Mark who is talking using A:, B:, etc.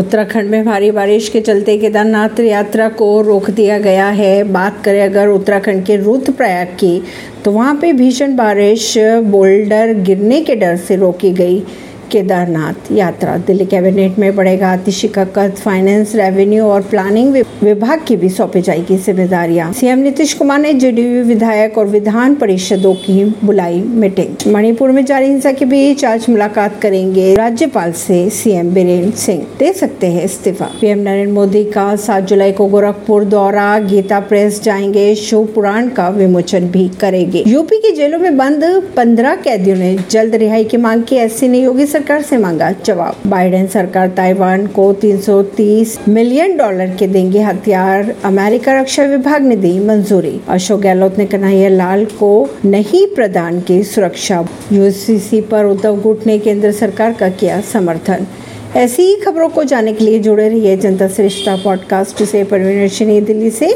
A: उत्तराखंड में भारी बारिश के चलते केदारनाथ यात्रा को रोक दिया गया है। बात करें अगर उत्तराखंड के रुद्रप्रयाग की तो वहाँ पे भीषण बारिश, बोल्डर गिरने के डर से रोकी गई। केदारनाथ यात्रा। दिल्ली कैबिनेट में बढ़ेगा आतिशी फाइनेंस रेवेन्यू और प्लानिंग विभाग की भी सौंपी जाएगी जिम्मेदारियाँ। सीएम नीतीश कुमार ने जेडीयू विधायक और विधान परिषदों की बुलाई मीटिंग मणिपुर में जारी हिंसा के बीच आज मुलाकात करेंगे राज्यपाल से सीएम बीरेन्द्र सिंह। दे सकते हैं इस्तीफा। पीएम नरेंद्र मोदी का सात जुलाई को गोरखपुर दौरा। गीता प्रेस जाएँगे। शिव पुराण का विमोचन भी करेंगे। यूपी की जेलों में बंद, पंद्रह कैदियों ने जल्द रिहाई की मांग की। ऐसी नहीं योगी सरकार से मांगा जवाब। बाइडेन सरकार ताइवान को 330 मिलियन डॉलर के देंगे हथियार। अमेरिका रक्षा विभाग ने दी मंजूरी। अशोक गहलोत ने कन्हैया लाल को नहीं प्रदान की सुरक्षा। यूसीसी पर उद्धव गुट ने केंद्र सरकार का किया समर्थन। ऐसी ही खबरों को जानने के लिए जुड़े रहिए जनता श्रेष्ठता पॉडकास्ट से। परवीन दिल्ली से।